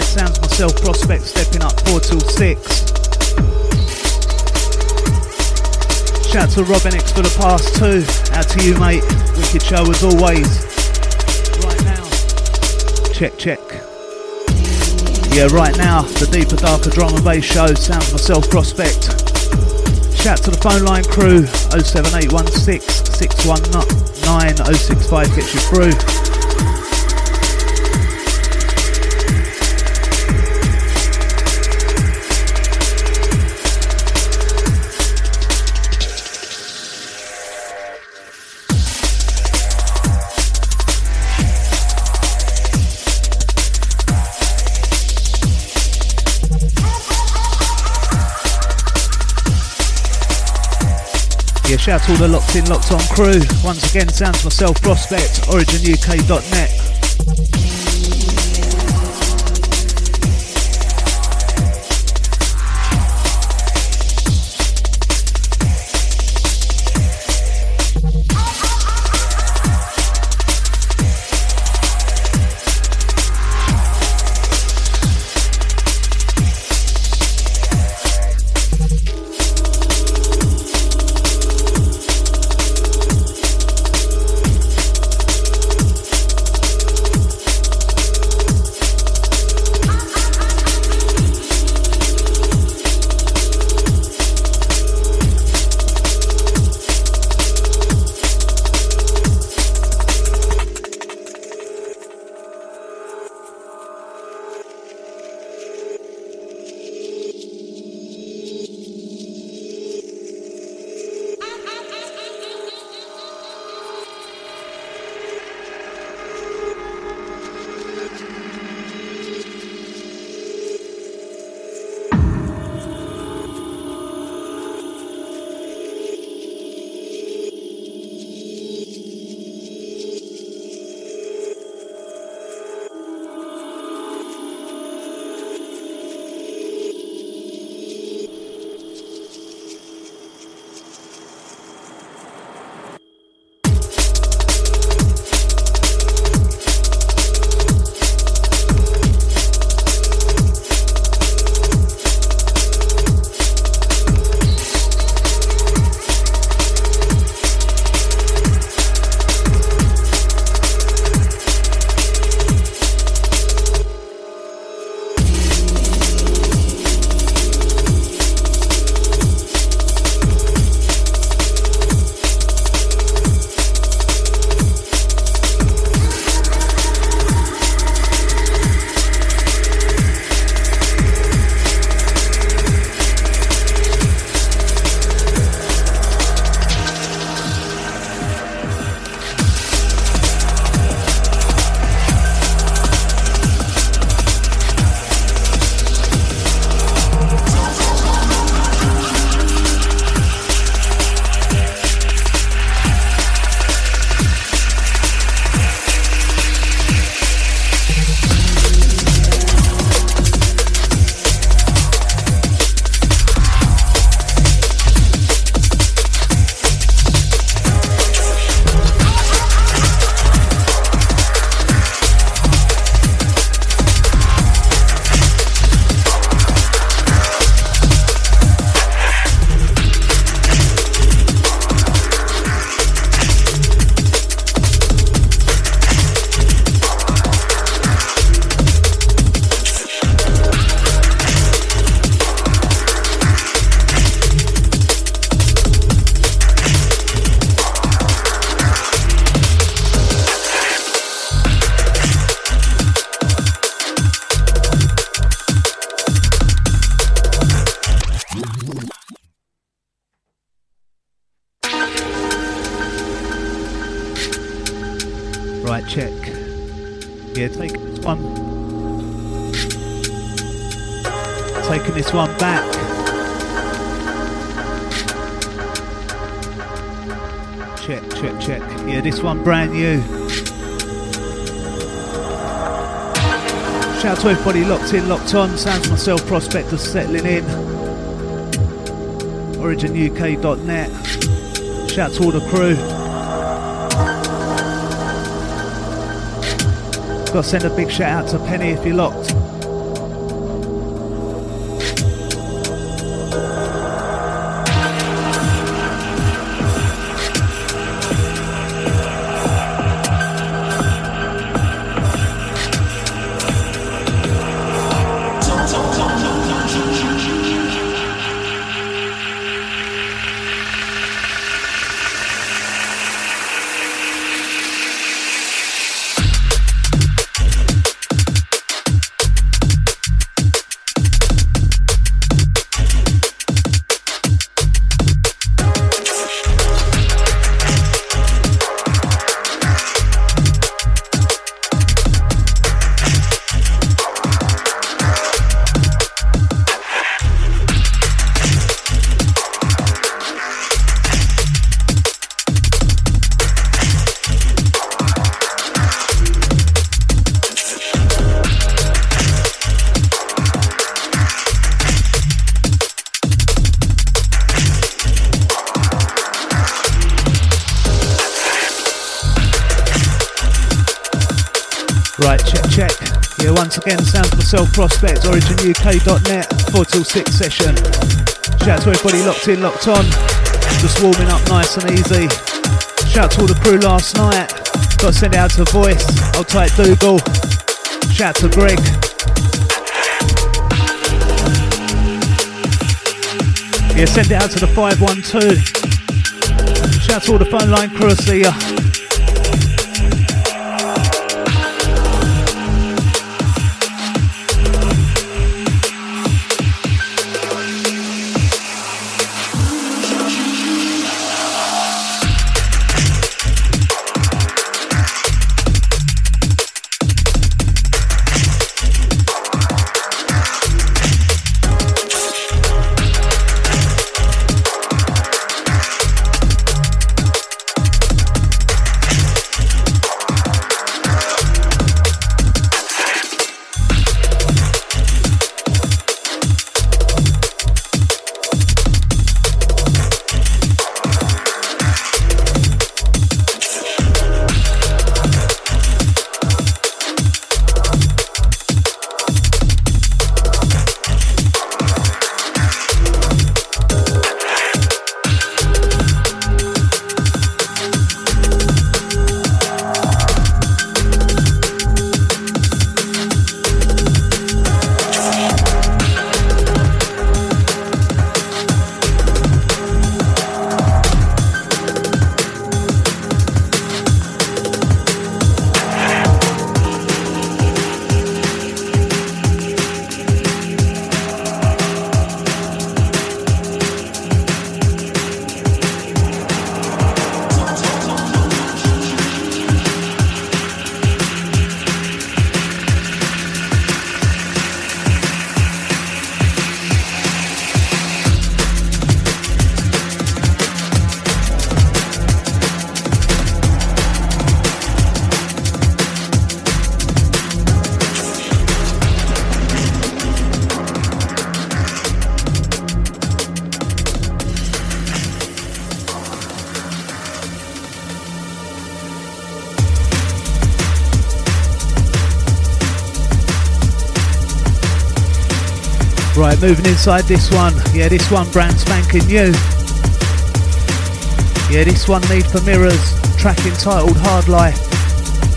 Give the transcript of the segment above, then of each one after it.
side, sounds myself, prospect stepping up four till six. Shout to Robin X for the past two. Out to you, mate. Wicked show as always. Right now. Check, check. Yeah, right now, the deeper, darker drum and bass show. Sounds myself, prospect. Shout to the phone line crew. 07816 619 065 gets you through. Shout to all the locked in, locked on crew. Once again, sounds myself, Prospect, originuk.net. everybody locked in, locked on. Sounds myself, prospectors settling in. OriginUK.net. Shout to all the crew. Got to send a big shout out to Penny if you're locked. Again, sounds for Self Prospect, originuk.net, 4 till 6 session. Shout out to everybody locked in, locked on, just warming up nice and easy. Shout out to all the crew last night, got sent out to Voice, I'll type Dougal. Shout out to Greg. Yeah, send it out to the 512. Shout out to all the phone line crew, see ya. Moving inside this one. Yeah, this one brand spanking new. Yeah, this one Need for Mirrors, track entitled Hard Life.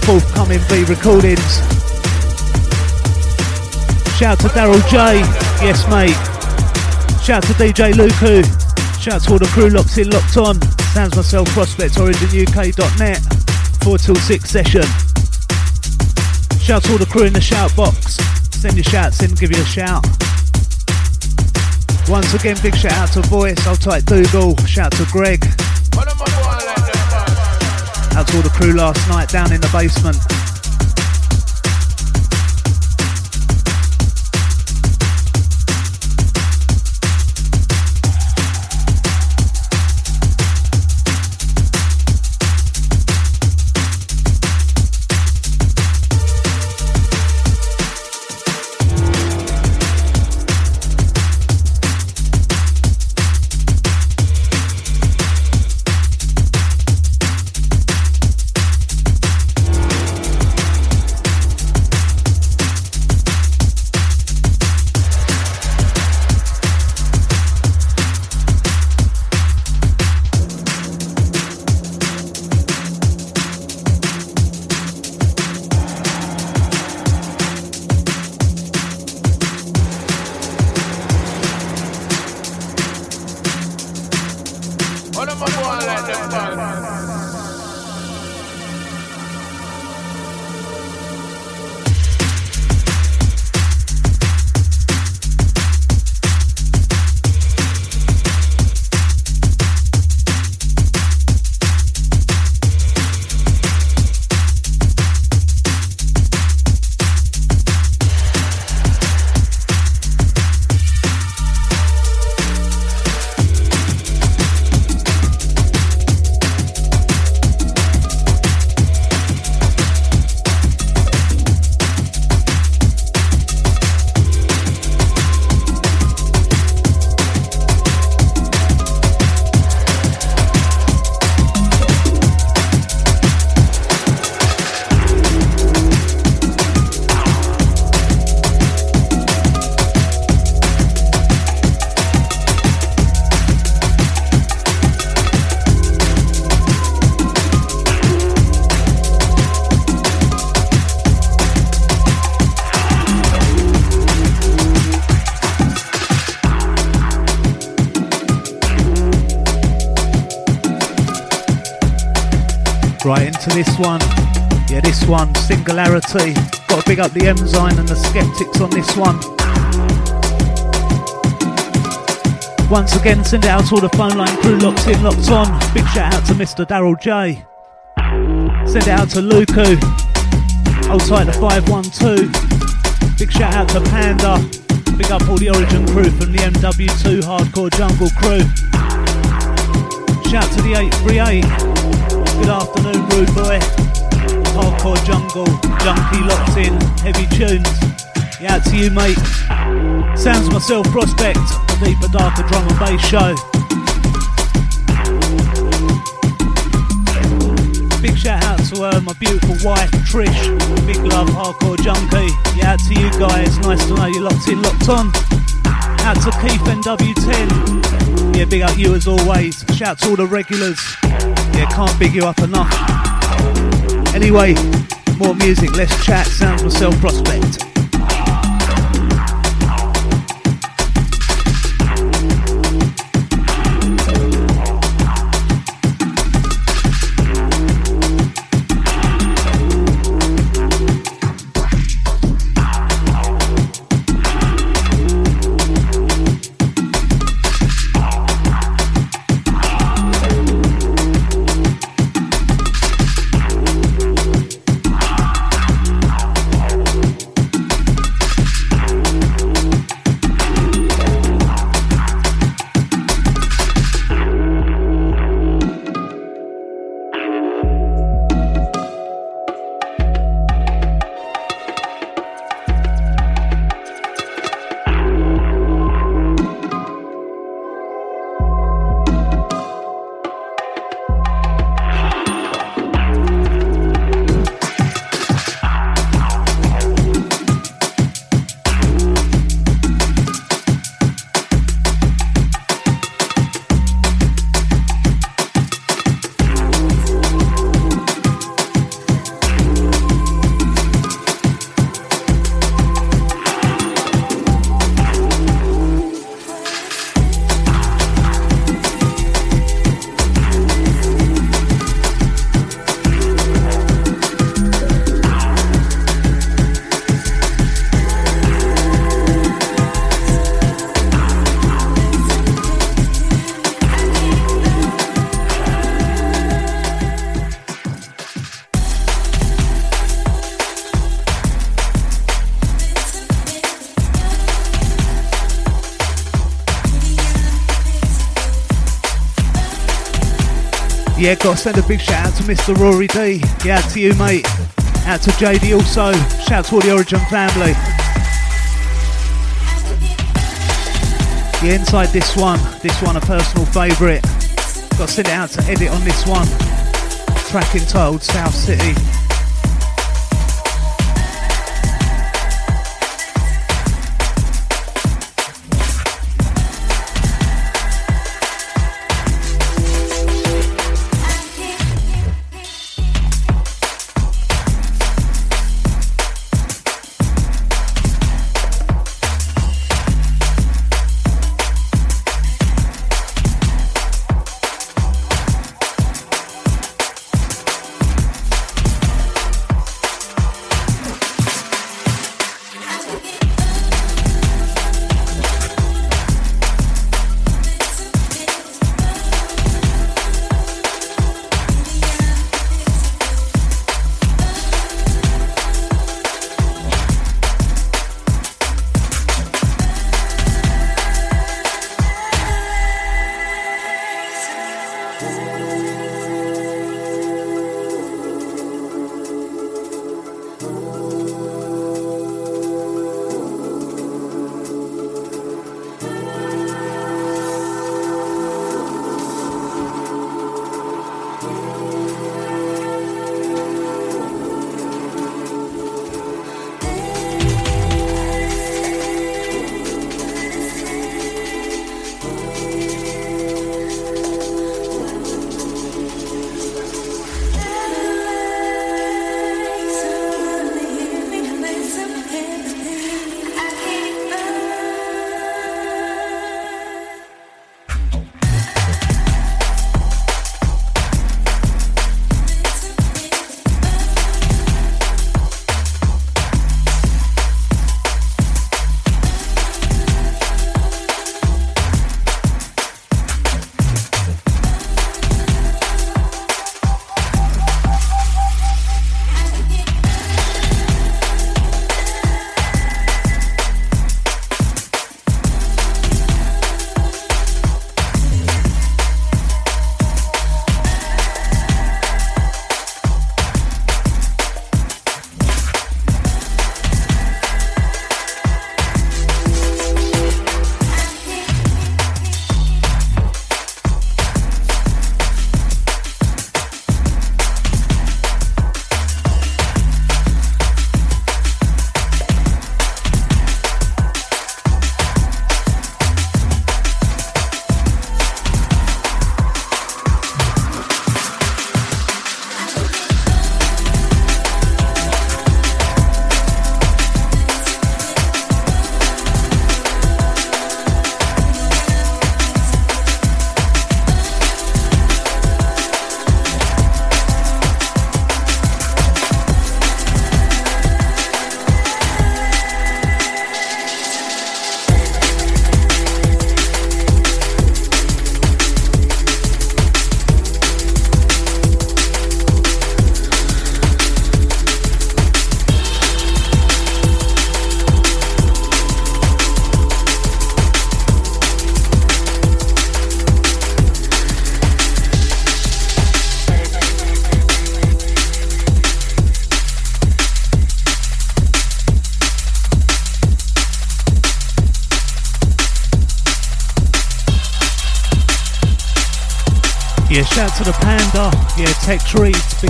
Forthcoming V recordings. Shout to Daryl J. Yes, mate. Shout to DJ Luku. Shout to all the crew locked in, locked on. Sounds myself, Prospect, OriginUK.net. 4 till 6 session. Shout to all the crew in the shout box. Send your shouts in, give you a shout. Once again, big shout out to Voice. I'll type Dougal. Shout out to Greg. Out to all the crew last night down in the basement. This one. Yeah, this one, Singularity. Got to big up the Enzyme and the Skeptics on this one. Once again, send it out to all the phone line crew locked in, locked on. Big shout out to Mr. Daryl J. Send it out to Luku. Hold tight to 512. Big shout out to Panda. Big up all the Origin crew from the NW2 Hardcore Jungle crew. Shout to the 838. Good afternoon, rude boy. Hardcore jungle, junkie locked in, heavy tunes. Yeah, out to you, mate. Sounds myself, Prospect, the deeper, darker drum and bass show. Big shout out to uh, my beautiful wife, Trish. Big love, hardcore junkie. Yeah, out to you guys. Nice to know you're locked in, locked on. Out to Keith NW10. Yeah, big up you as always. Shout to all the regulars. Can't big you up enough. Anyway, more music, less chat, sounds myself prospect. Yeah, got to send a big shout out to Mr. Rory D. Yeah, out to you, mate. Out to JD also. Shout out to all the Origin family. Yeah, inside this one, this one a personal favourite. Got to send it out to Edit on this one. Track entitled South City.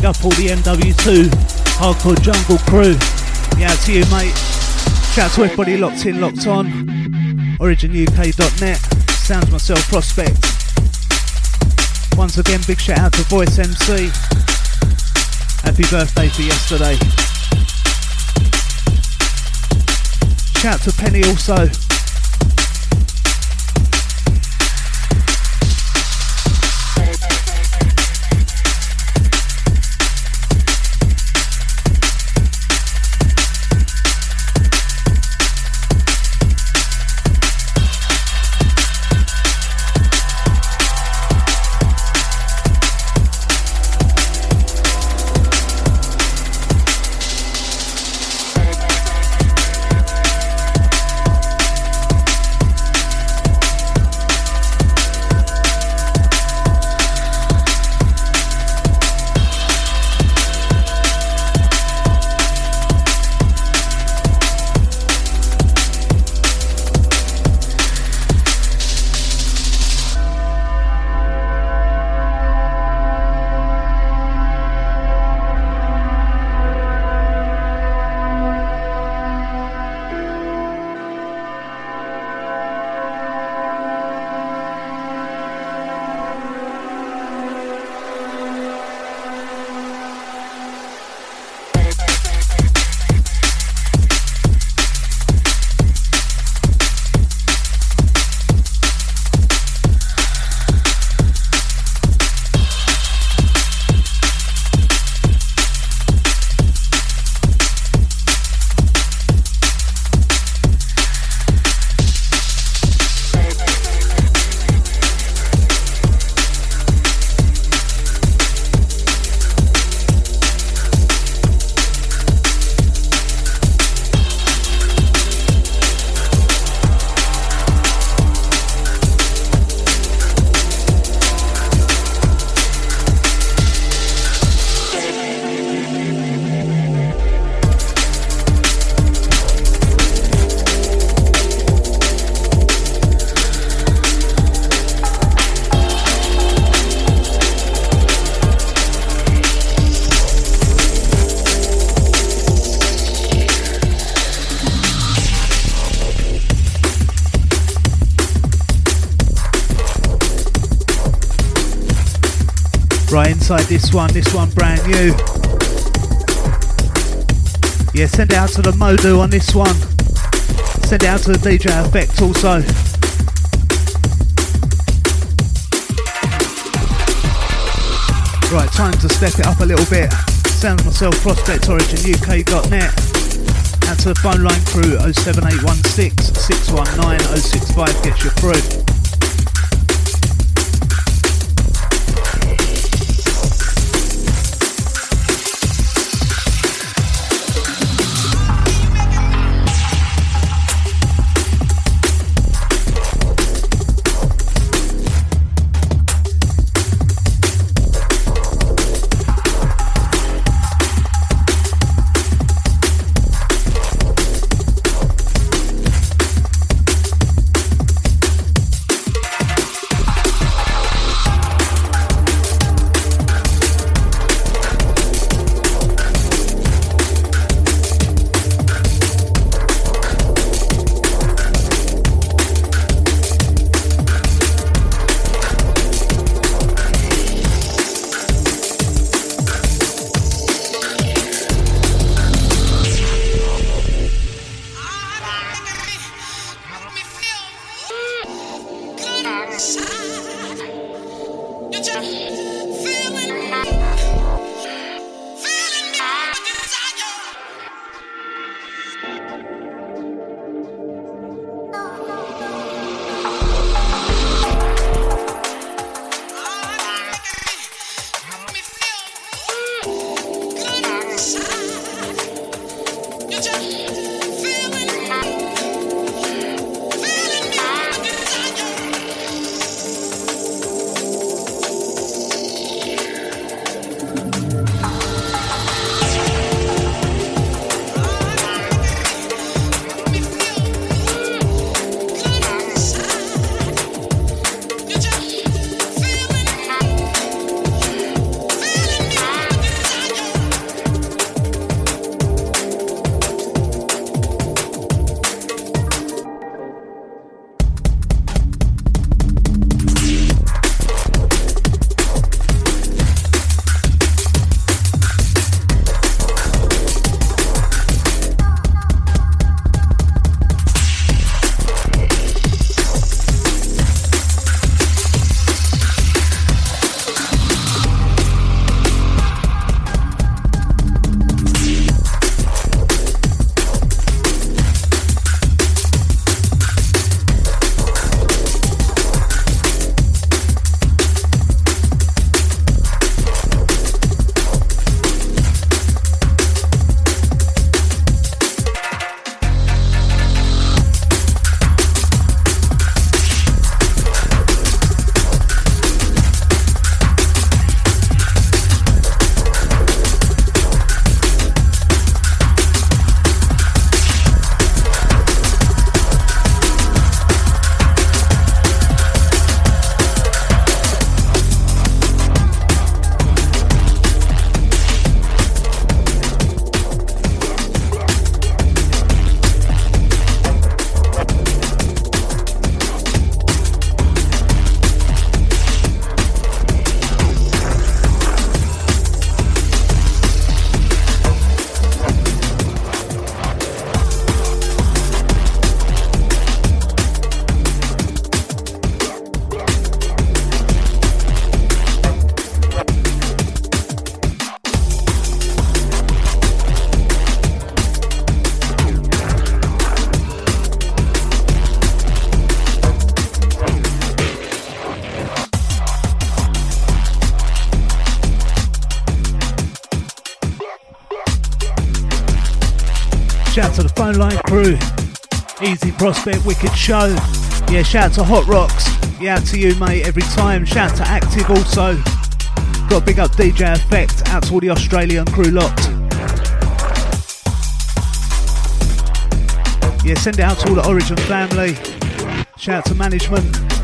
Big up all the NW2 Hardcore Jungle crew. Yeah, to you, mate. Shout to everybody locked in, locked on. OriginUK.net. Sounds myself, Prospect. Once again, big shout out to Voice MC. Happy birthday for yesterday. Shout to Penny also. Inside this one, this one brand new. Yeah, send it out to the Modu on this one. Send it out to the DJ Effect also. Right, time to step it up a little bit. Sound myself, Prospect Origin UK.net. Out to the phone line crew 07816 619 065 gets you through. Wicked Show. Yeah, shout out to Hot Rocks. Yeah, out to you, mate, every time. Shout to Active also. Got a big up DJ Effect. Out to all the Australian crew locked. Yeah, send it out to all the Origin family. Shout out to management.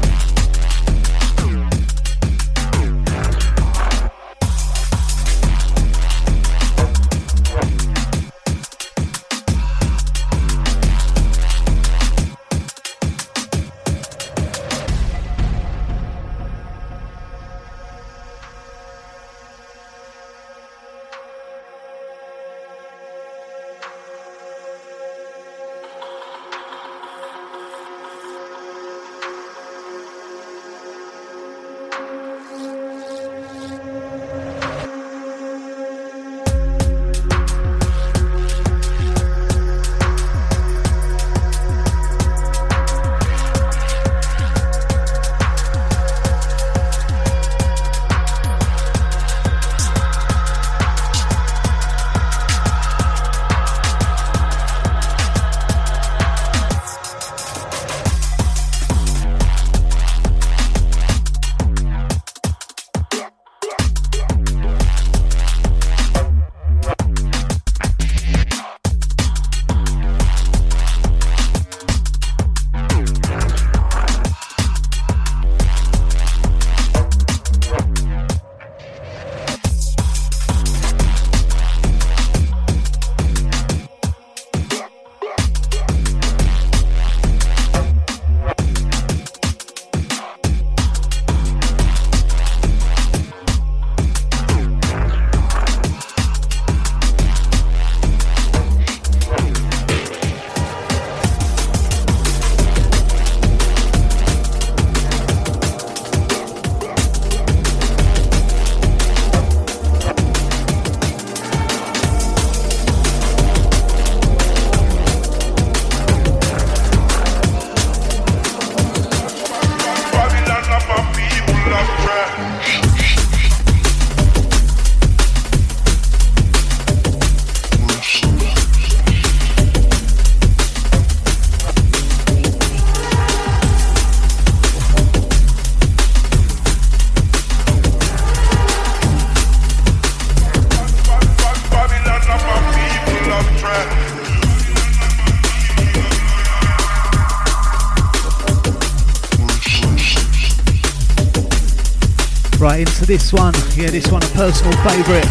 This one. Yeah, this one a personal favourite.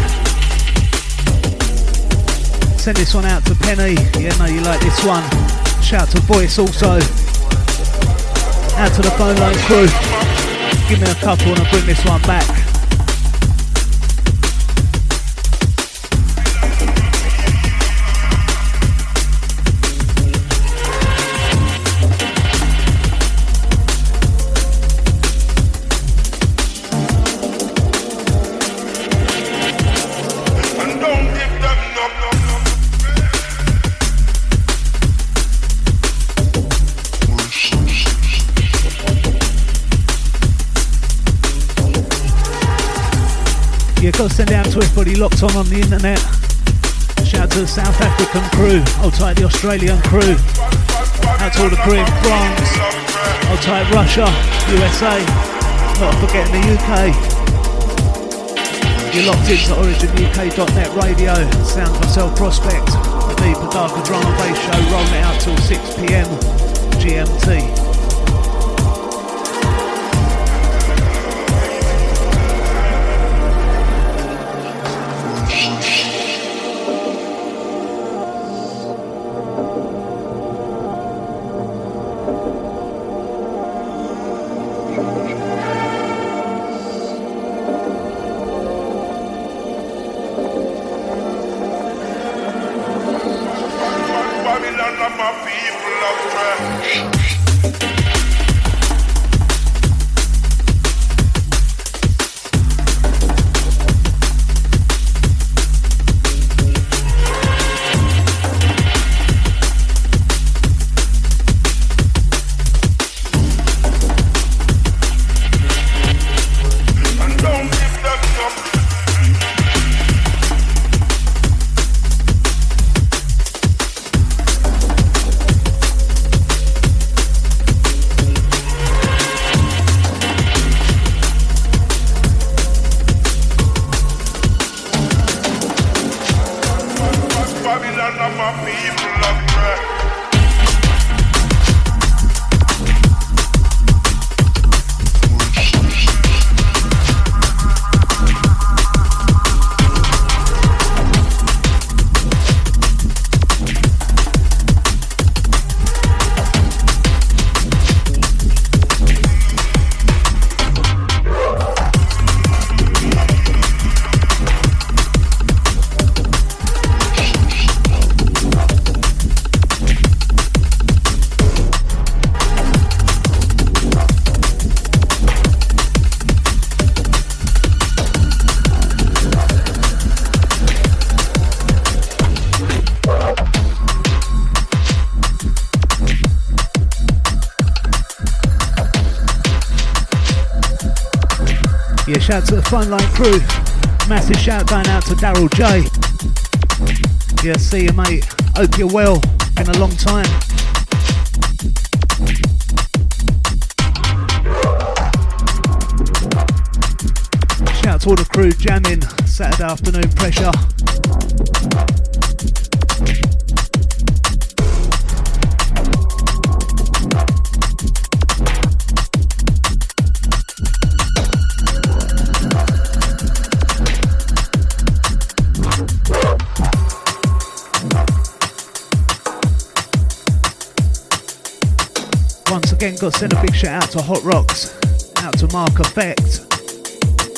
Send this one out to Penny. Yeah, no, you like this one. Shout to Voice also. Out to the phone line crew. Give me a couple and I'll bring this one back. Locked on on the internet. Shout out to the South African crew. Hold tight the Australian crew. Out to all the crew in France. Hold tight Russia, USA. Not forgetting the UK. You're locked into OriginUK.net radio. Sounds myself Prospect. The Deep and Darker Drum and Bass show rolling out till 6pm GMT. Frontline crew. Massive shout going out to Daryl J. Yeah, see you, mate. Hope you're well. Been a long time. Shout out to all the crew jamming Saturday afternoon pressure. Again, got to send a big shout out to Hot Rocks, out to Mark Effect,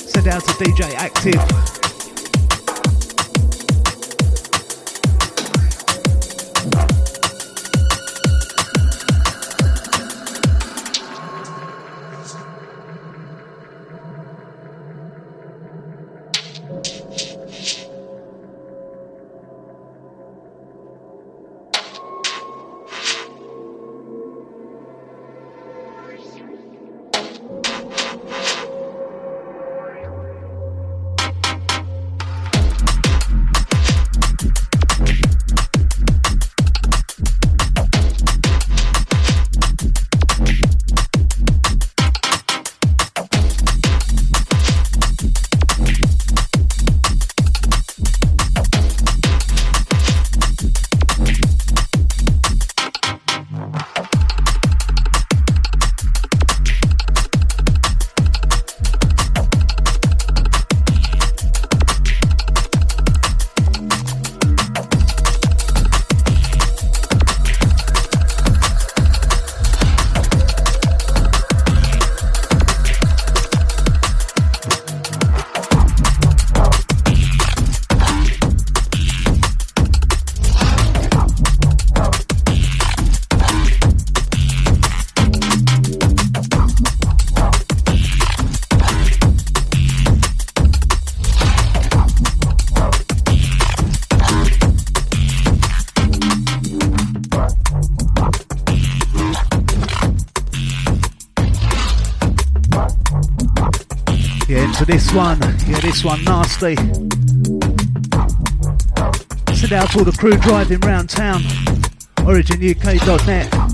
send out to DJ Active. One. Yeah, this one nasty. Send out to all the crew driving round town. OriginUK.net.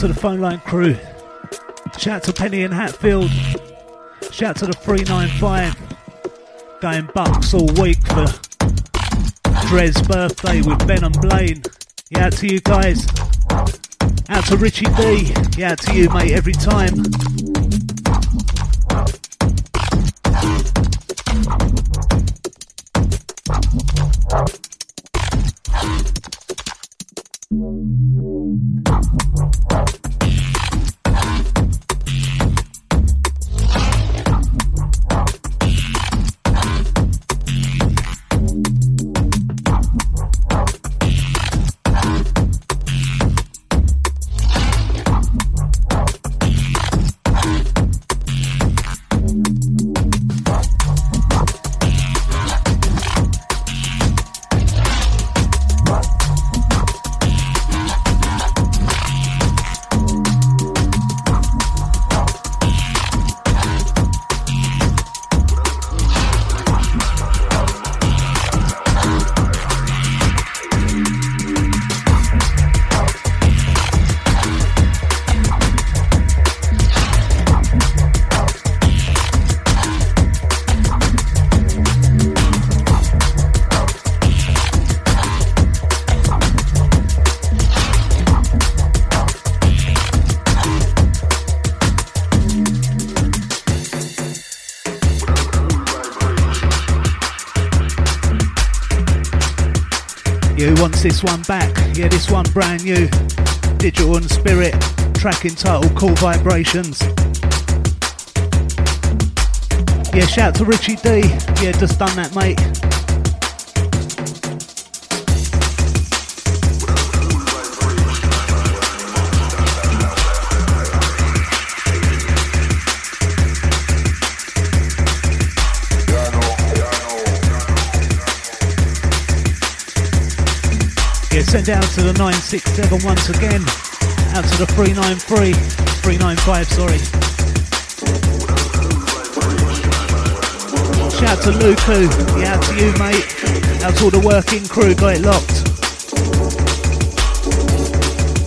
to the phone line crew. Shout to Penny and Hatfield. Shout to the 395. Going bucks all week for Drez's birthday with Ben and Blaine. Yeah, to you guys. Out to Richie B. Yeah, to you, mate, every time. This one back. Yeah, this one brand new. Digital and Spirit. Track entitled Cool Vibrations. Yeah, shout to Richie D. Yeah, just done that, mate. Out to the 967 once again. Out to the 393, 395, sorry. Shout to Luku, yeah, out to you, mate. Out to all the working crew, got it locked.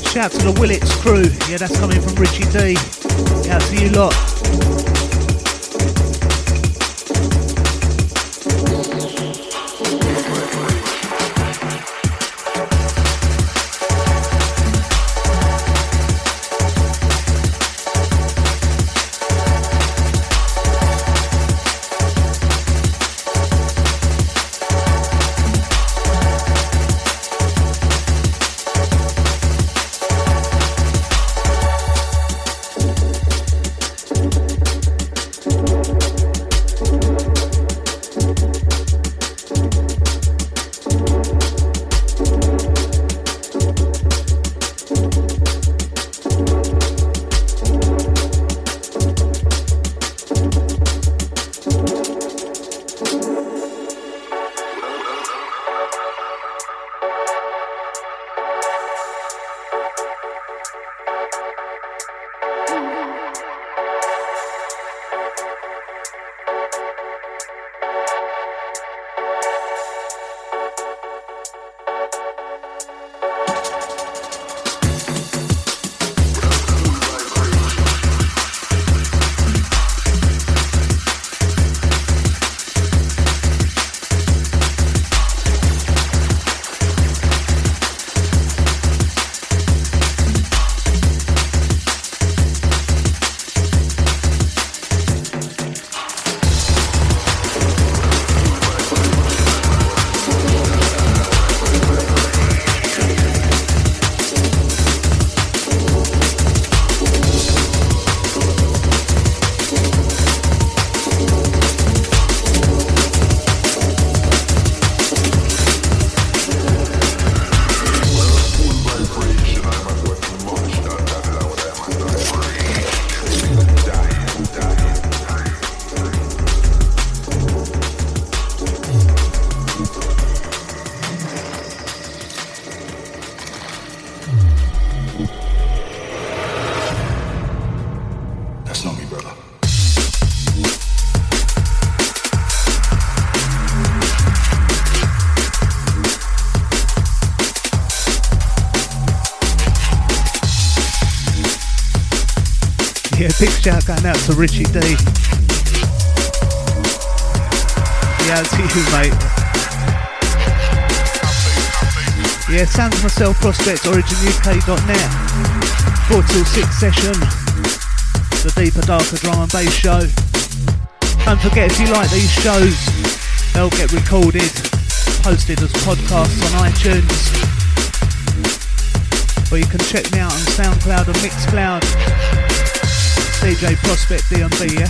Shout to the Willits crew, yeah, that's coming from Richie D. Out to you lot. Shout going out to Richie D. Yeah, to you, mate. Yeah, sounds myself, Prospect, OriginUK.net. 4 till 6 session. The deeper, darker drum and bass show. Don't forget, if you like these shows, they'll get recorded, posted as podcasts on iTunes. Or you can check me out on SoundCloud and Mixcloud. DJ Prospect DNB, yeah?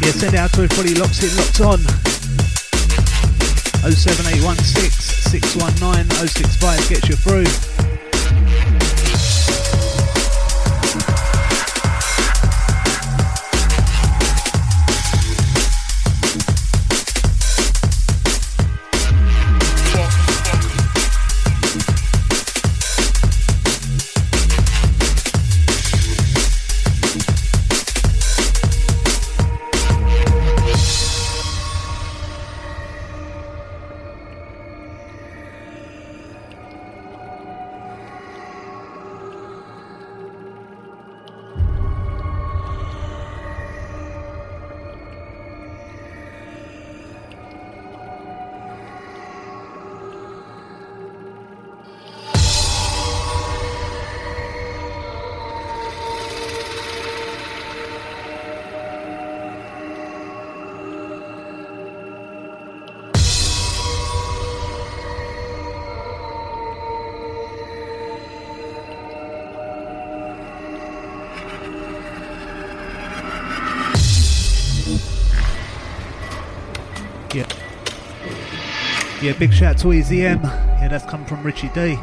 Yeah, send out to everybody locked in, locked on. 07816 619 065 gets you through. Yeah, big shout out to Easy M. Yeah, that's come from Richie D.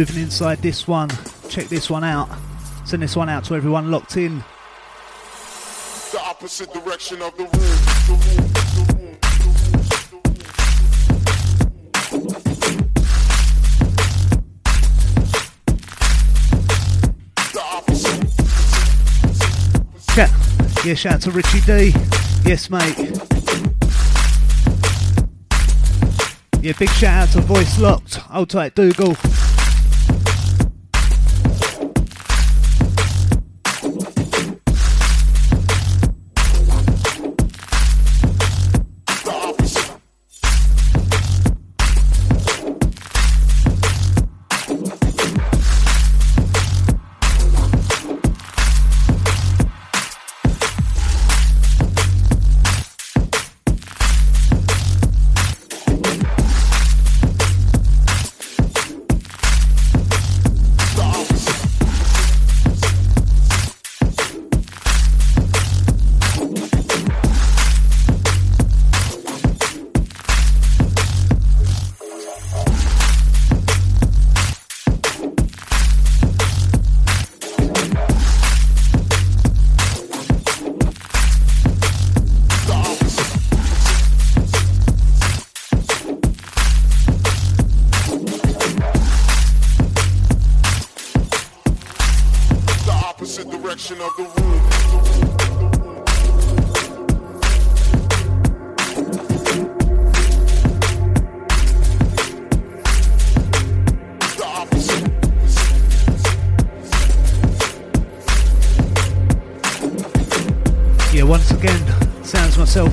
moving inside this one. Check this one out. Send this one out to everyone locked in. The opposite direction of the room. The room. Yeah, shout out to Richie D. Yes, mate. Yeah, big shout out to Voice Locked. Hold tight, Dougal.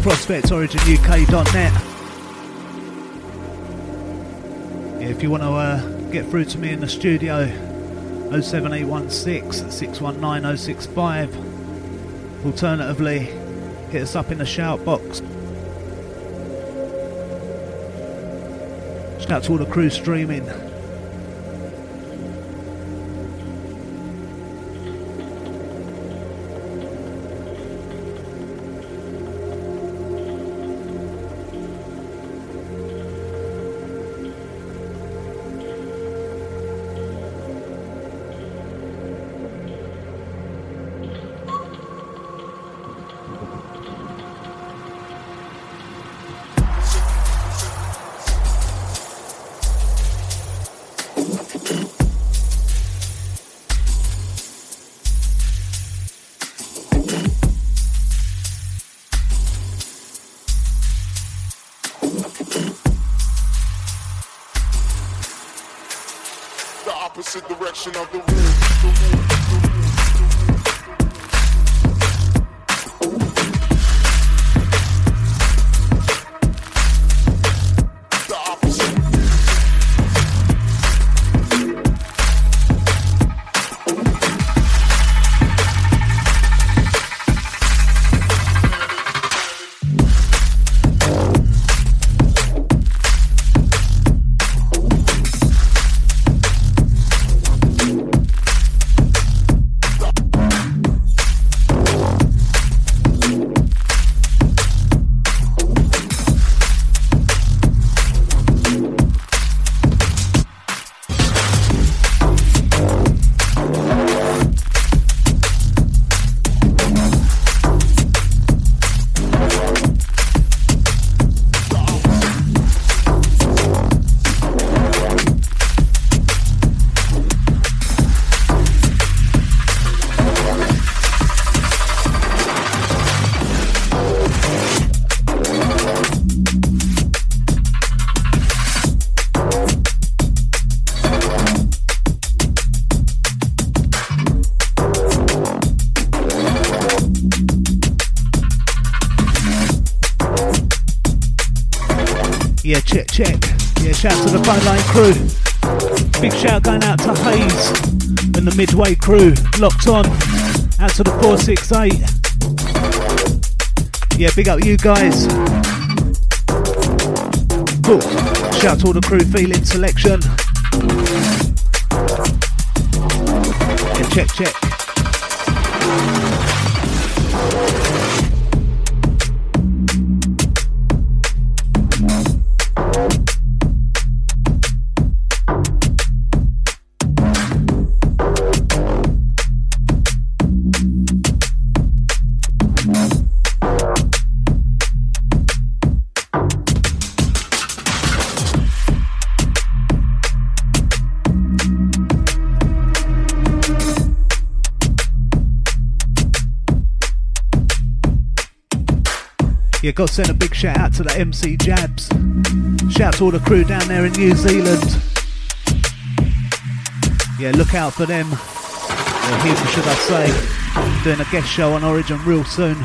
prospectoriginuk.net. If you want to uh, get through to me in the studio, 07816 619 065. Alternatively, hit us up in the shout box. Shout out to all the crew streaming. Crew. Big shout going out to Hayes and the Medway crew. Locked on. Out to the 468. Yeah, big up you guys. Cool. Shout to all the crew feeling selection. Yeah, check, check. Yeah, got to send a big shout out to the MC Jabs. Shout out to all the crew down there in New Zealand. Yeah, look out for them. Him, should I say. Doing a guest show on Origin real soon.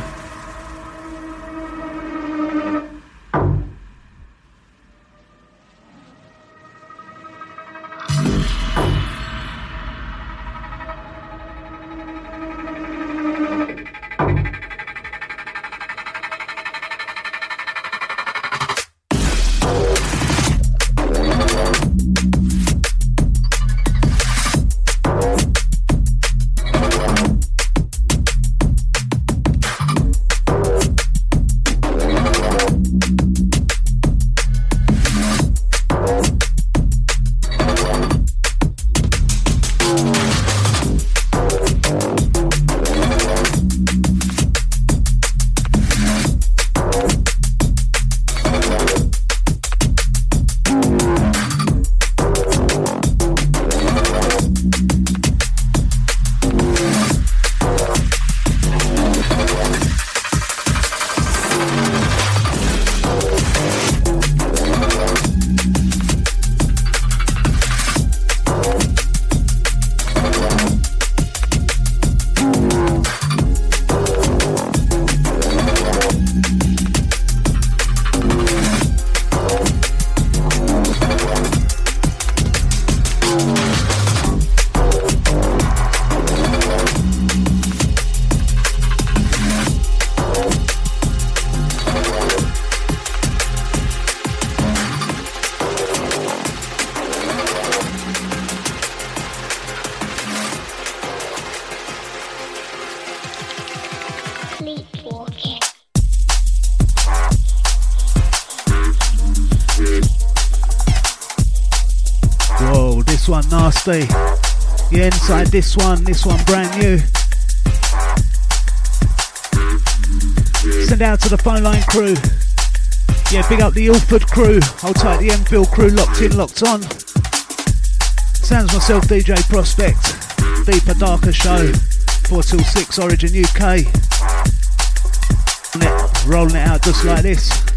This one, this one brand new. Send out to the phone line crew. Yeah, big up the Ilford crew. Hold tight, the Enfield crew locked in, locked on. Sounds myself, DJ Prospect. Deeper, darker show. 4 till 6, Origin UK. Rolling it out just like this.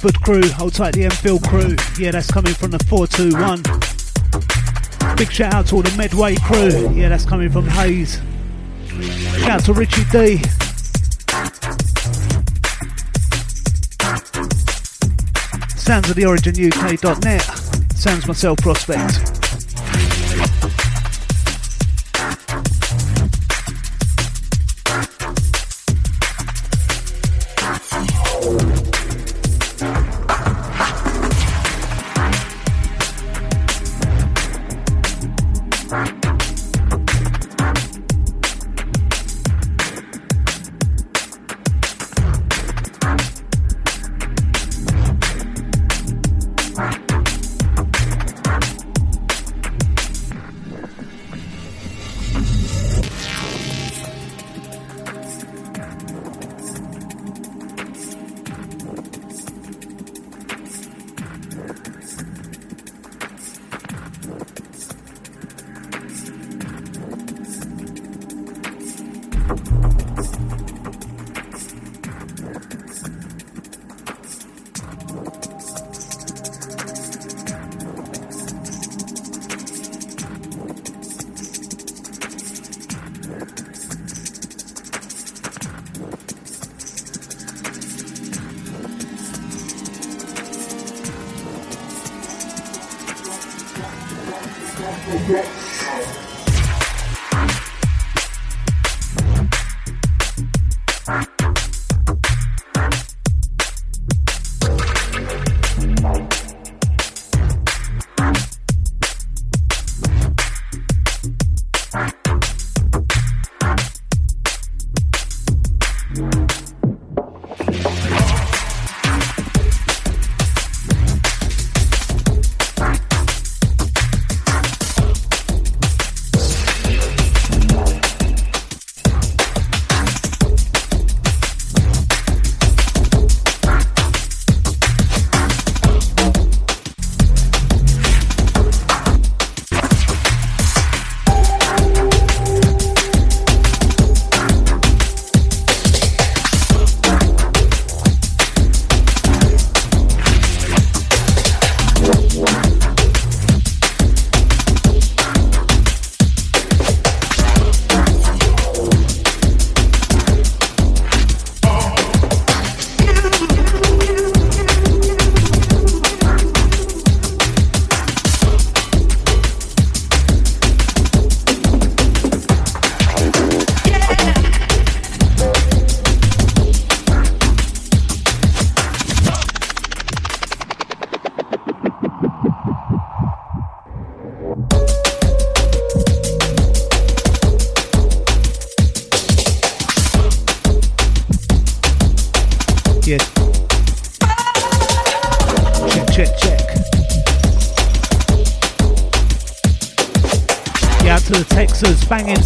The crew, hold tight the Enfield crew. Yeah, that's coming from the 421. Big shout out to all the Medway crew. Yeah, that's coming from Hayes. Shout out to Richie D. Sounds of the Origin UK.net. Sounds myself prospect.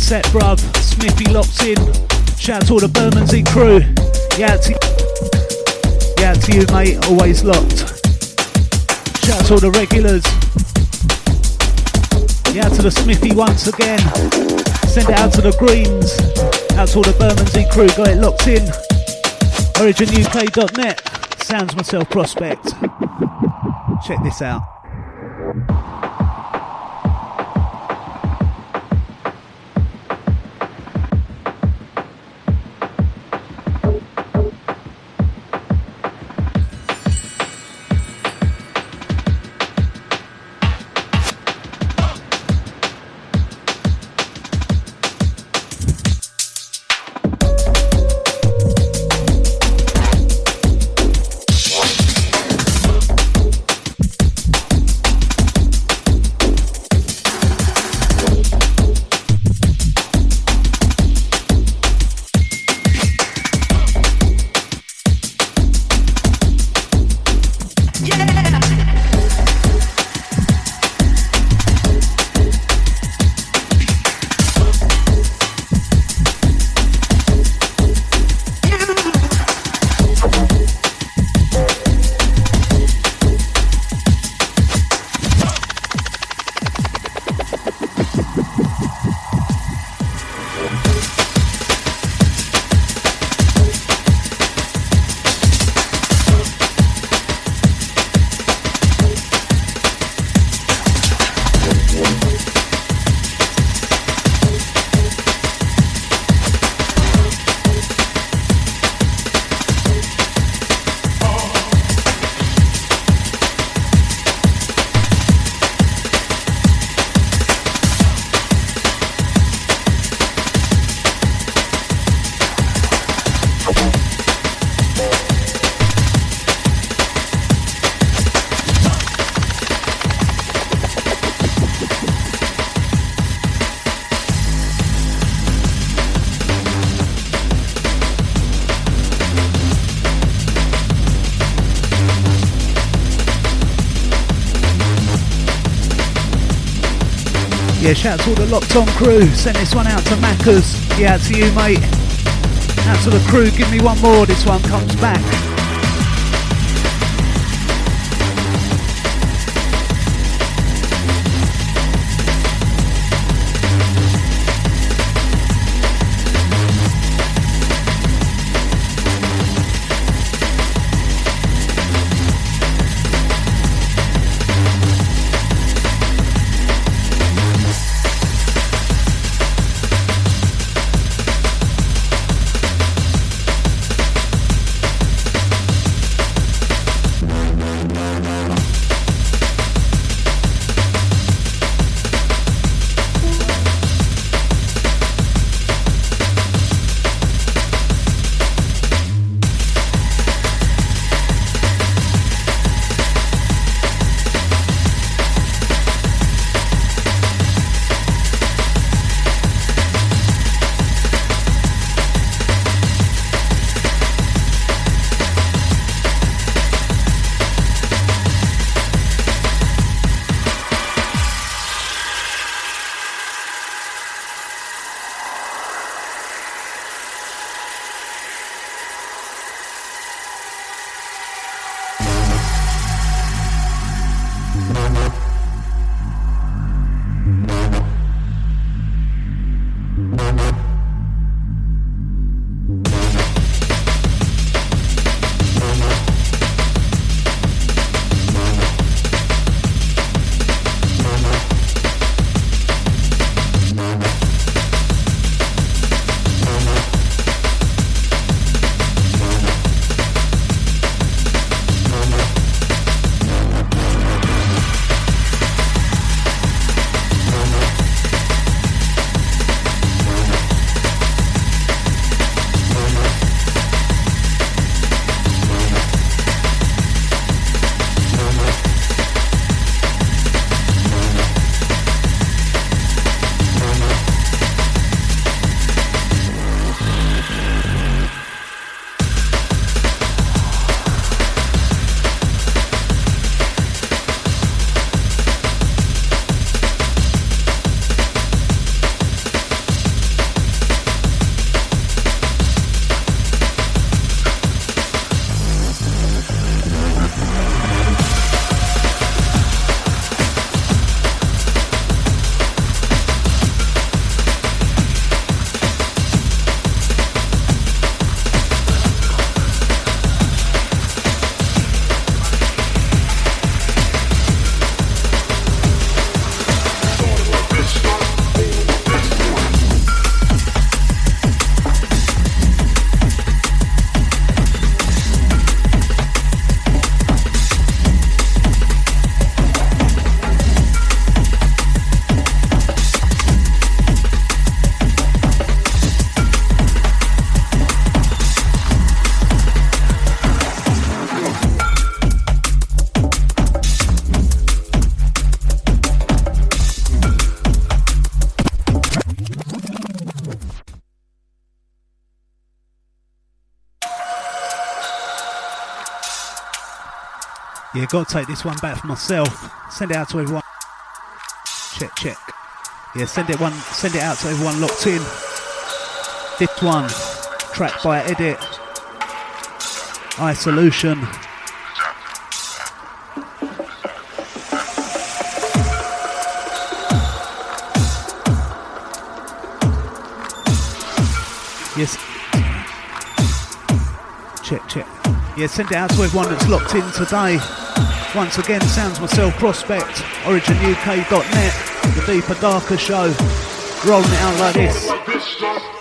Set, bruv. Smithy locks in. Shout out to all the Bermondsey crew. Yeah, to, yeah, to you, mate. Always locked. Shout out to all the regulars. Yeah, to the Smithy once again. Send it out to the Greens. Out to all the Bermondsey crew. Got it locked in. OriginUK.net. Sounds myself prospect. Check this out. Yeah, shout to all the locked on crew. Send this one out to Maccas. Yeah, out to you, mate. Out to the crew. Give me one more. This one comes back. Yeah, gotta take this one back for myself. Send it out to everyone. Check, check. Yeah, send it one send it out to everyone locked in. Fifth one, tracked by Edit. iSolution. Yes. Check, check. Yeah, send it out to everyone that's locked in today. Once again, Sounds Myself Prospect, OriginUK.net, the Deeper Darker Show, rolling it out like this.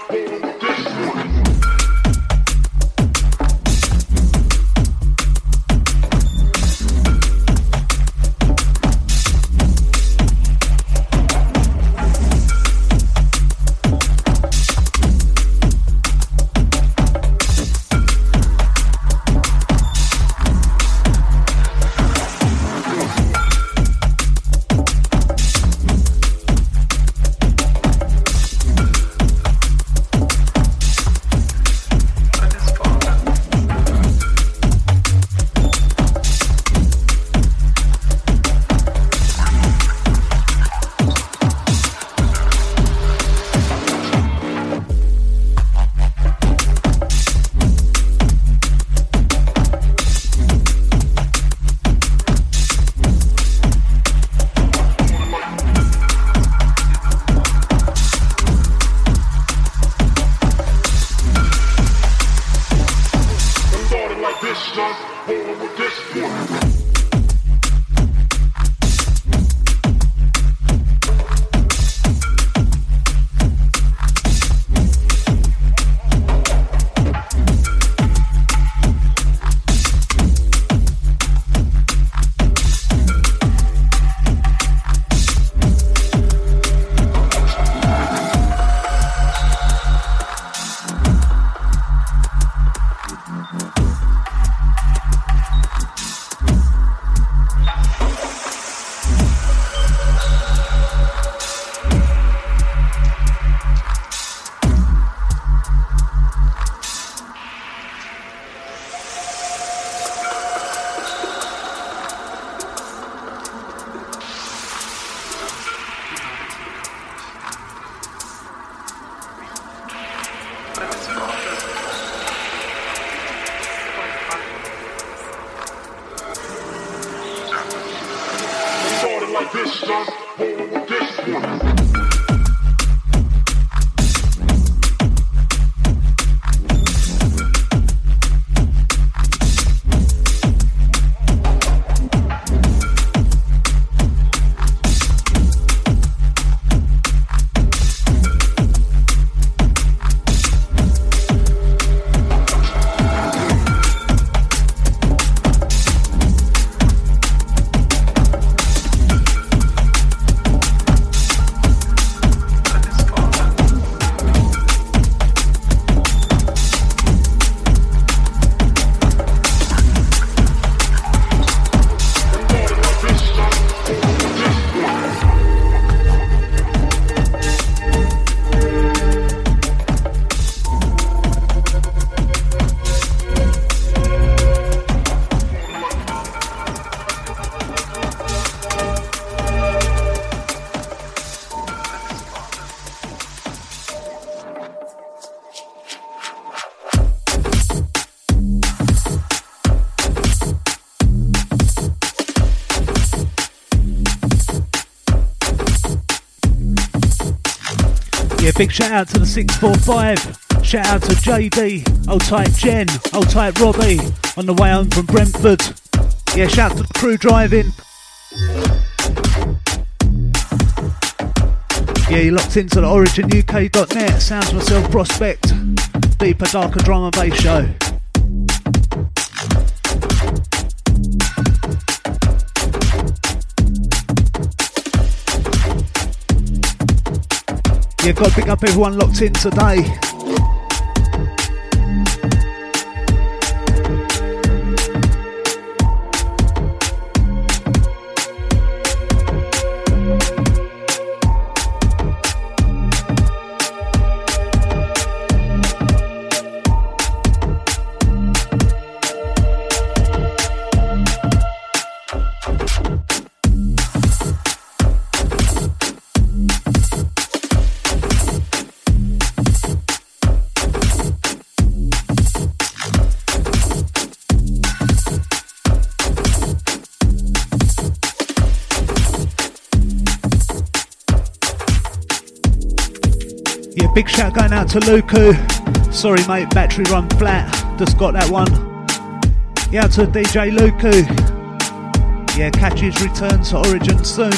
Big shout out to the 645. Shout out to JD, old tight Jen, old tight Robbie on the way home from Brentford. Yeah, shout out to the crew driving. Yeah, you locked into the originuk.net, sounds myself prospect, deeper, darker drama bass show. Yeah, to pick up everyone locked in today. To Luku. Sorry, mate, battery run flat. Just got that one. Yeah, to DJ Luku. Yeah, catch his return to Origin soon.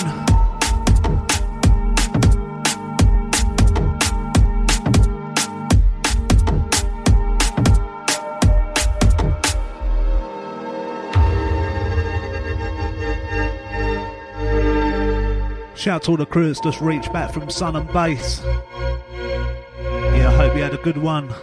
Shout to all the crew that's just reached back from Sun and Bass hope you had a good one.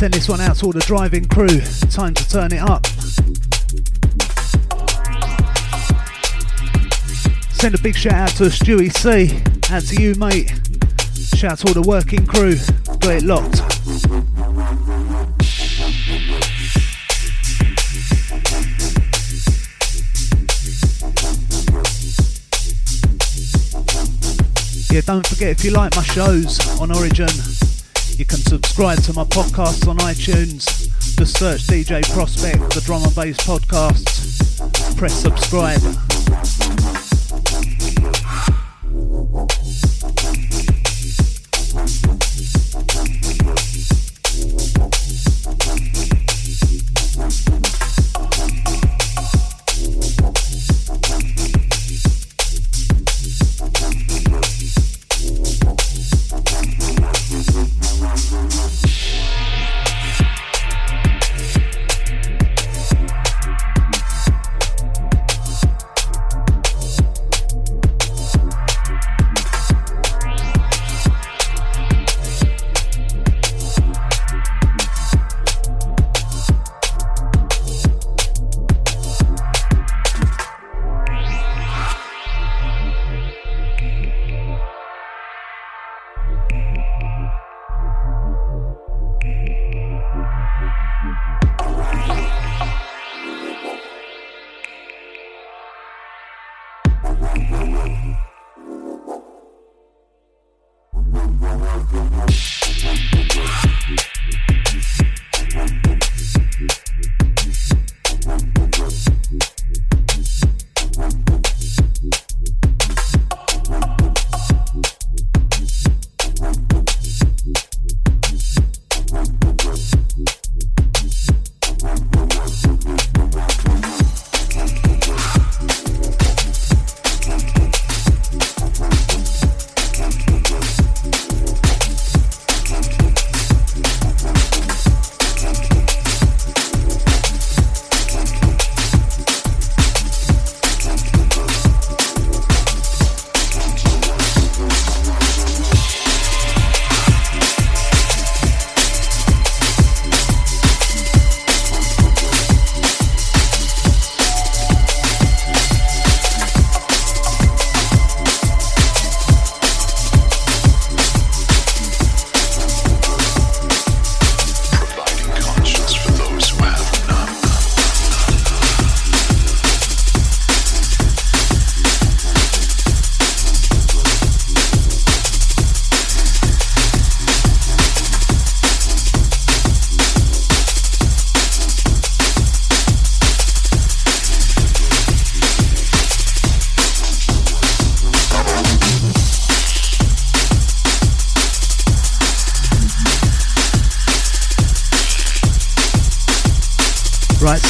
Send this one out to all the driving crew. Time to turn it up. Send a big shout out to Stewie C. Out to you, mate. Shout out to all the working crew. Got it locked. Yeah, don't forget if you like my shows on Origin, you can subscribe to my podcasts on iTunes. Just search DJ Prospect, the drum and bass podcast. Press subscribe.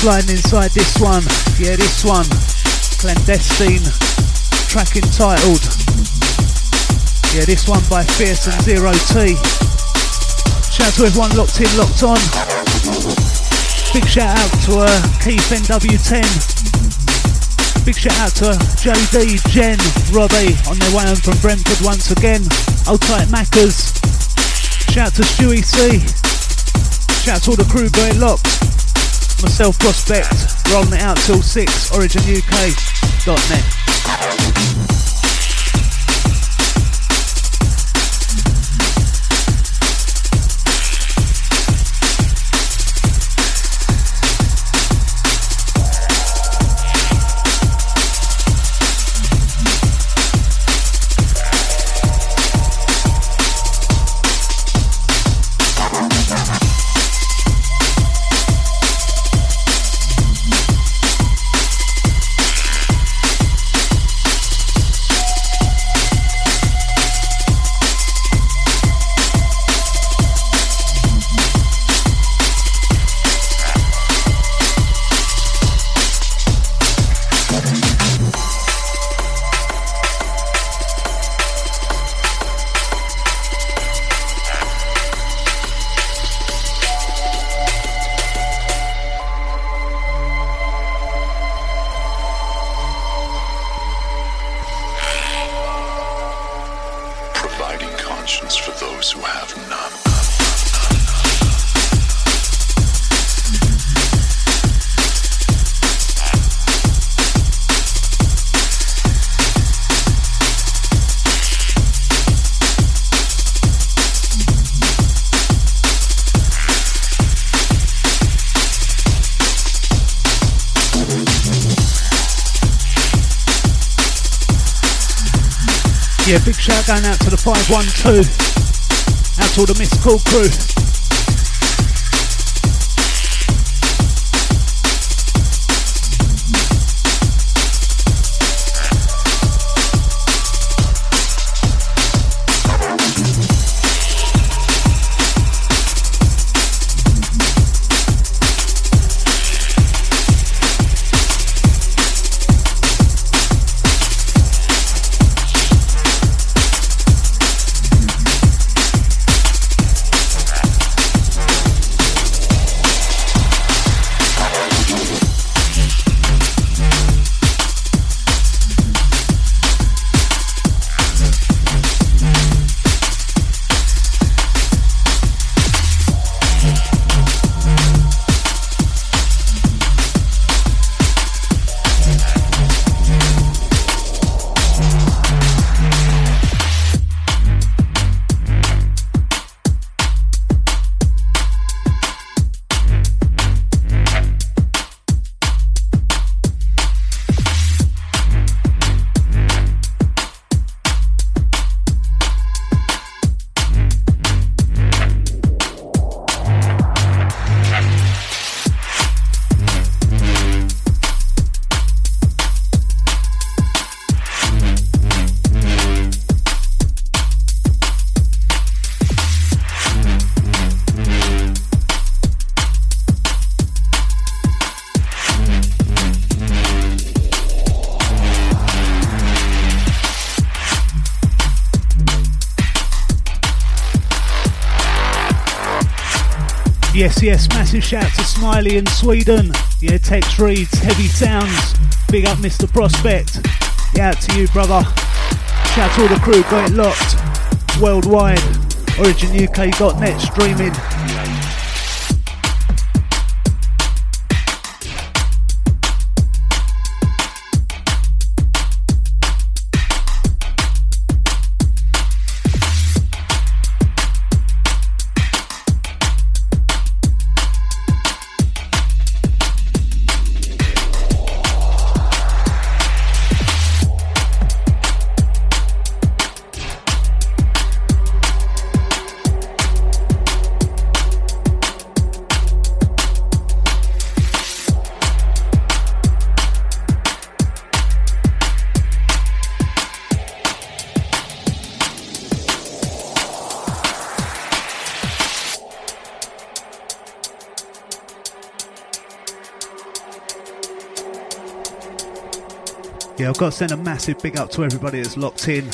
Sliding inside this one. Yeah, this one. Clandestine. Track entitled. Yeah, this one by Fierce and Zero T. Shout out to everyone locked in, locked on. Big shout out to uh, Keith NW10. Big shout out to JD, Jen, Robbie on their way home from Brentford once again. Old tight Maccas. Shout out to Stewie C. Shout out to all the crew going locked myself Prospect, rolling it out till 6, originuk.net. shout going out to the 512. Out to all the Mystical crew. Massive shout to Smiley in Sweden. Yeah, text reads, heavy sounds. Big up Mr. Prospect. Yeah, out to you, brother. Shout to all the crew, got it locked. Worldwide. OriginUK.net streaming. I've got to send a massive big up to everybody that's locked in.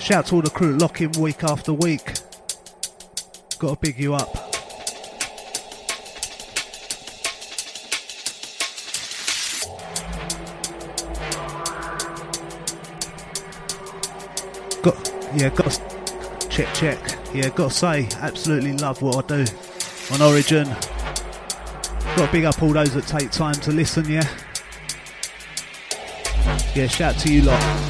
Shout to all the crew locking week after week. Got to big you up. Got yeah, got to, check check. Yeah, got to say, absolutely love what I do on Origin. Got to big up all those that take time to listen. Yeah. Yeah, shout to you lot.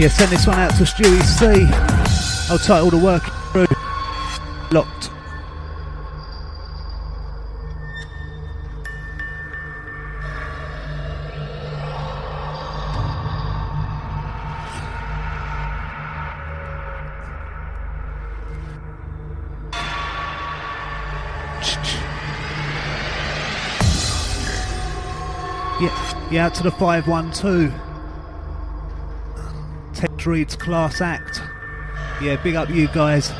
Yeah, send this one out to Stewie C. I'll title the work through. Locked. Yeah, yeah, out to the 512. Reed's class act. Yeah, big up you guys.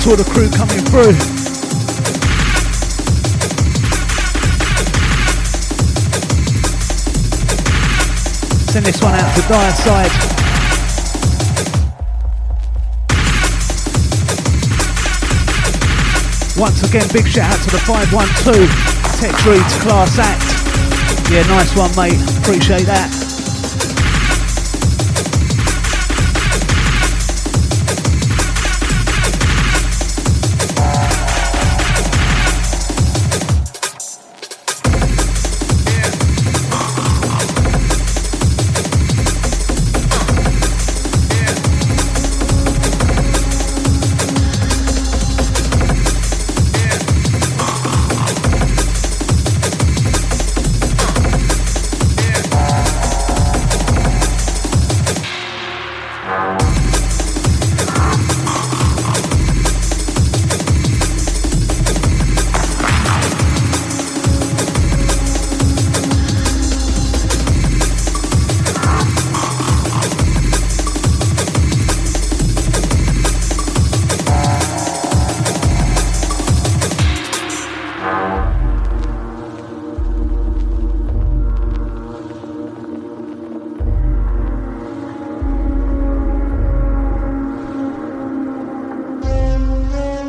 Out to all the crew coming through. Send this one out to Dire Side. Once again, big shout out to the 512 Tech Reads Class Act. Yeah, nice one, mate. Appreciate that.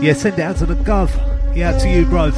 Yeah, send it out to the gov. Yeah, to you, bro.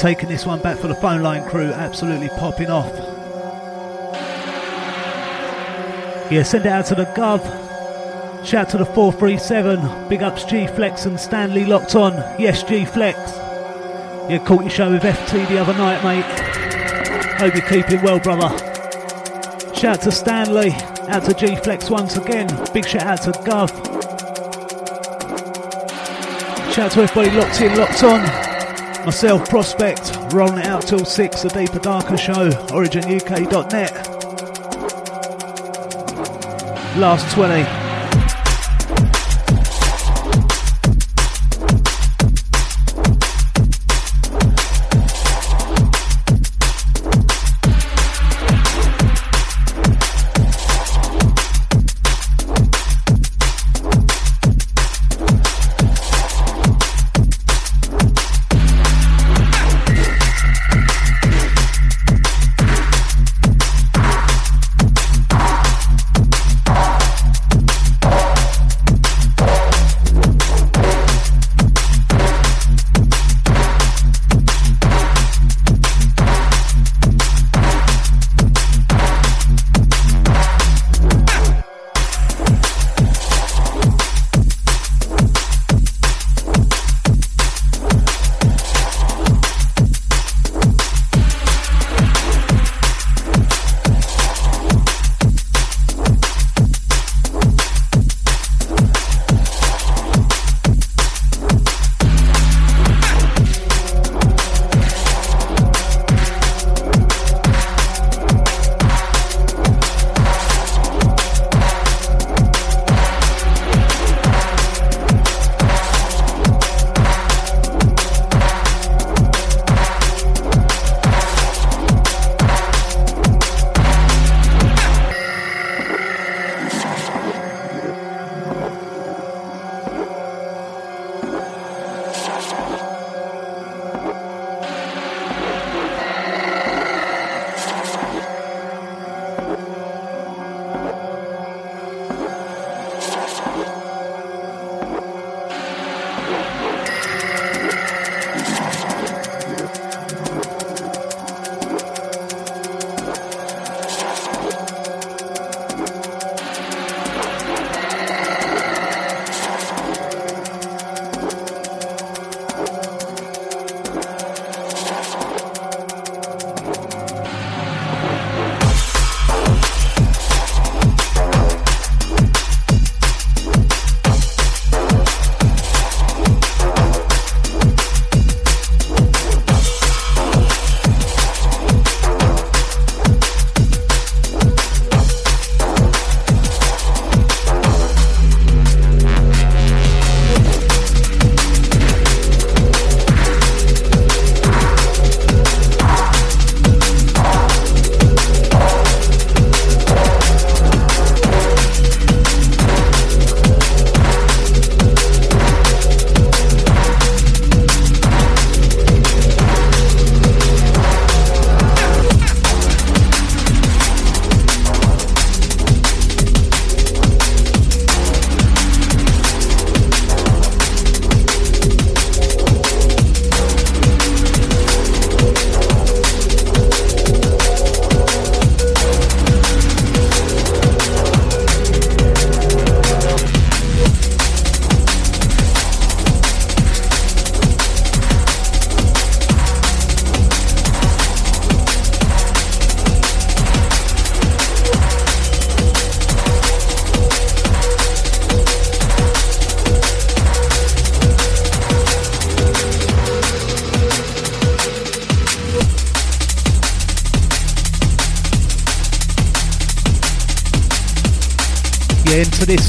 Taking this one back for the phone line crew, absolutely popping off. Yeah, send it out to the Gov. Shout to the 437. Big ups G Flex and Stanley locked on. Yes, G Flex. Yeah, caught your show with FT the other night, mate. Hope you're keeping well, brother. Shout to Stanley. Out to G Flex once again. Big shout out to Gov. Shout to everybody locked in, locked on. Myself, Prospect, rolling it out till 6, the Deeper Darker Show, originuk.net. Last 20.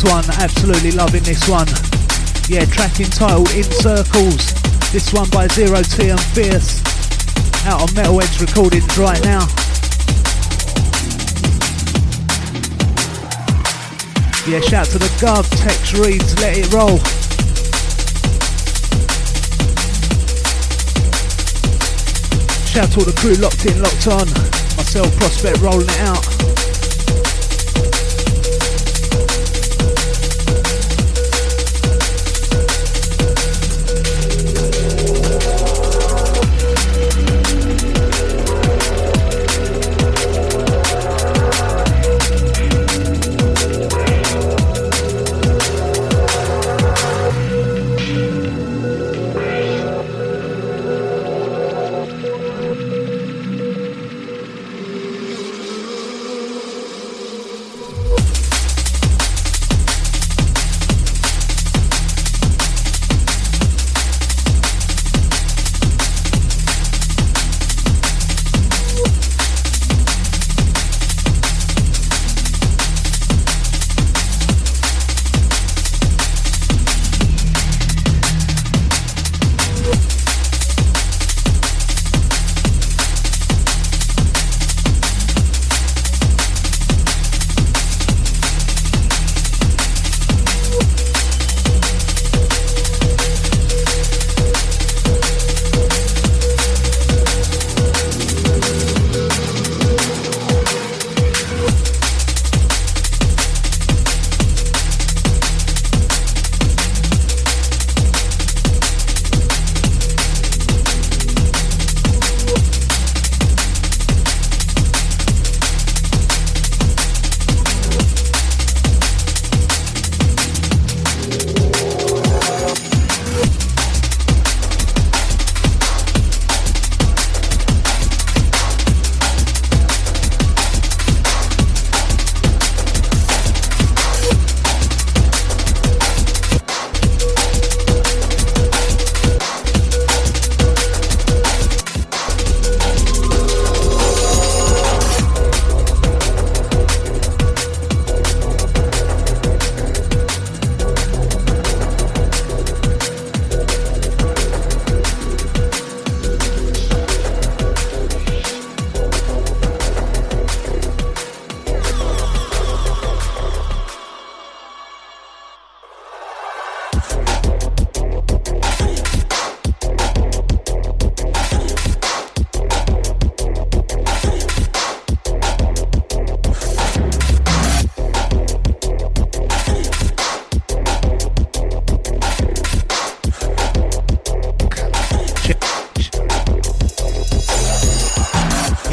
One, absolutely loving this one. Yeah, track entitled In Circles. This one by Zero T and Fierce. Out on Metal Edge Recordings right now. Yeah, shout to the Gov, Tex Reads, let it roll. Shout to all the crew locked in, locked on. Myself, Prospect, rolling it out.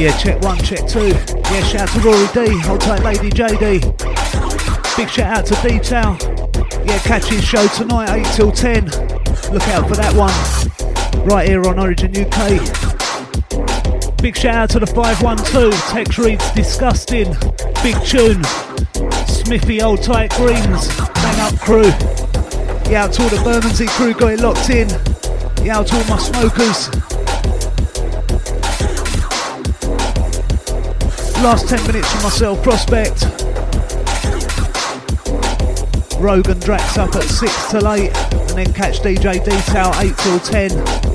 Yeah, check one, check two. Yeah, shout out to Rory D, hold tight lady JD. Big shout out to Detail. Yeah, catch his show tonight, 8 till 10. Look out for that one. Right here on Origin UK. Big shout out to the 512. Tex reads disgusting. Big tune. Smithy old tight greens. Bang up crew. Yeah, out to all the Bermondsey crew got it locked in. Yeah, out to all my smokers. Last 10 minutes for myself, Prospect. Rogan Drax up at 6 till 8, and then catch DJ Detail 8 till 10.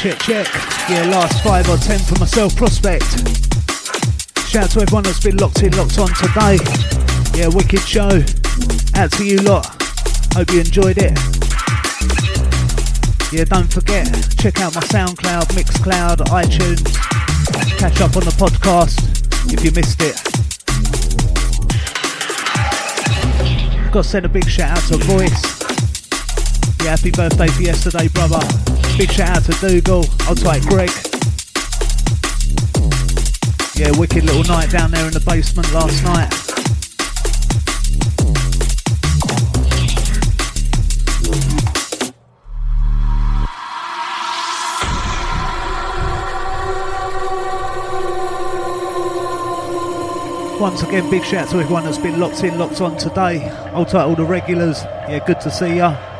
Check, check. Yeah, last five or ten for myself, Prospect. Shout out to everyone that's been locked in, locked on today. Yeah, wicked show. Out to you lot. Hope you enjoyed it. Yeah, don't forget, check out my SoundCloud, Mixcloud, iTunes. Catch up on the podcast if you missed it. Got to send a big shout out to Voice. Yeah, happy birthday for yesterday, brother. Big shout out to Dougal. I'll take Greg. Yeah, wicked little night down there in the basement last night. Once again, big shout out to everyone that's been locked in, locked on today. I'll take all the regulars. Yeah, good to see ya.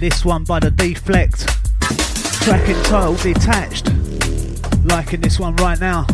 This one by the Deflect. Track entitled Detached. Liking this one right now.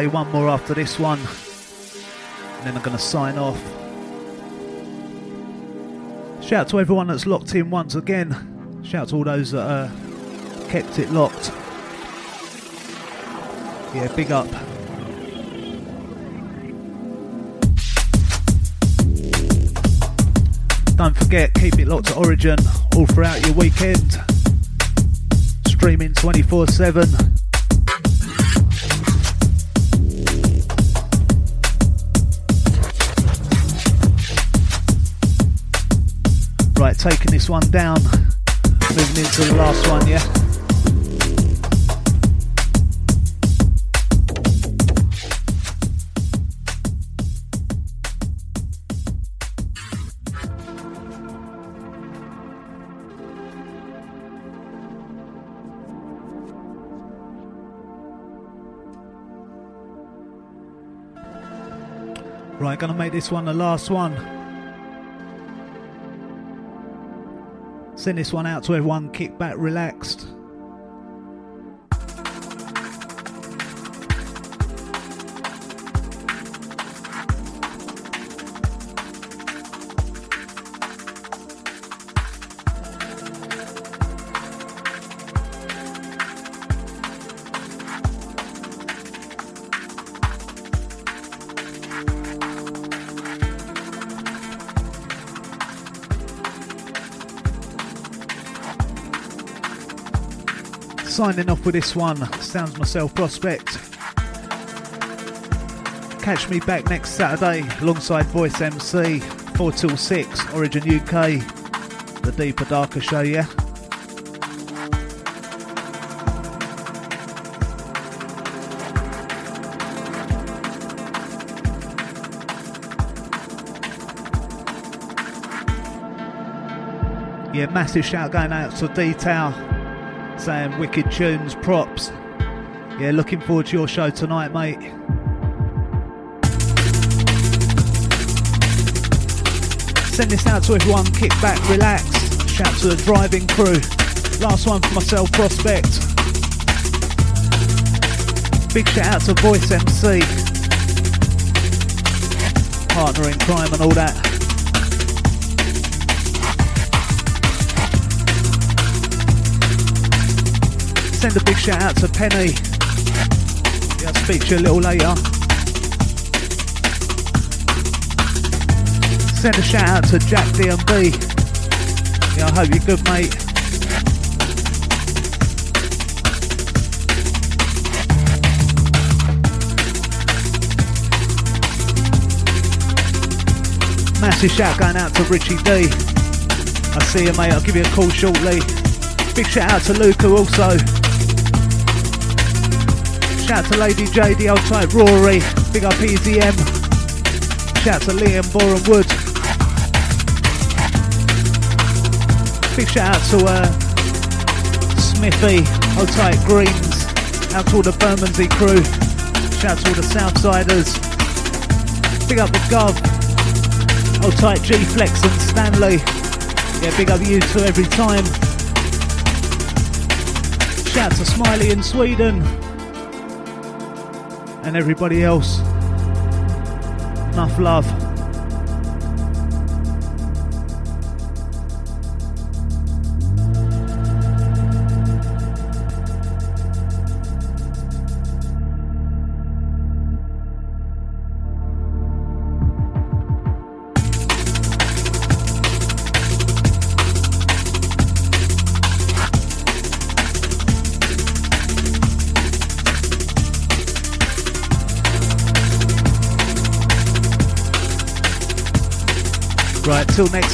Play one more after this one, and then I'm gonna sign off. Shout out to everyone that's locked in once again. Shout out to all those that uh, kept it locked. Yeah, big up. Don't forget, keep it locked to Origin all throughout your weekend. Streaming 24 7. Taking this one down. Moving into the last one, yeah? Right, gonna make this one the last one. Send this one out to everyone, kick back, relaxed. Signing off with this one, Sounds Myself Prospect. Catch me back next Saturday alongside Voice MC, 4 till 6, Origin UK, the Deeper Darker show, yeah? Yeah, massive shout going out to Detail saying wicked tunes, props. Yeah, looking forward to your show tonight, mate. Send this out to everyone, kick back, relax. Shout to the driving crew. Last one for myself, Prospect. Big shout out to Voice MC. Partner in crime and all that. Send a big shout out to Penny. Yeah, I'll speak to you a little later. Send a shout out to Jack DMB. Yeah, I hope you're good, mate. Massive shout going out to Richie D. I see you, mate. I'll give you a call shortly. Big shout out to Luca also. Shout to Lady J, the old type Rory. Big up EZM. Shout to Liam Boren Wood. Big shout out to uh, Smithy, old type Greens. Out to all the Bermondsey crew. Shout to all the Southsiders. Big up the Gov. Old type G Flex and Stanley. Yeah, big up you two every time. Shout to Smiley in Sweden and everybody else. Enough love.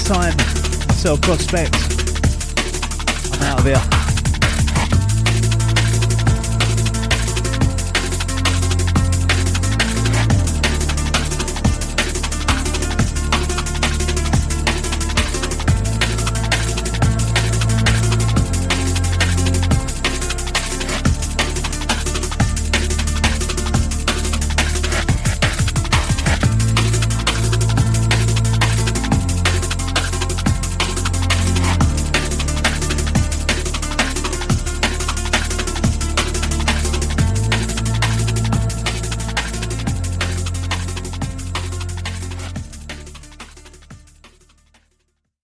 Time, self prospect. I'm out of here.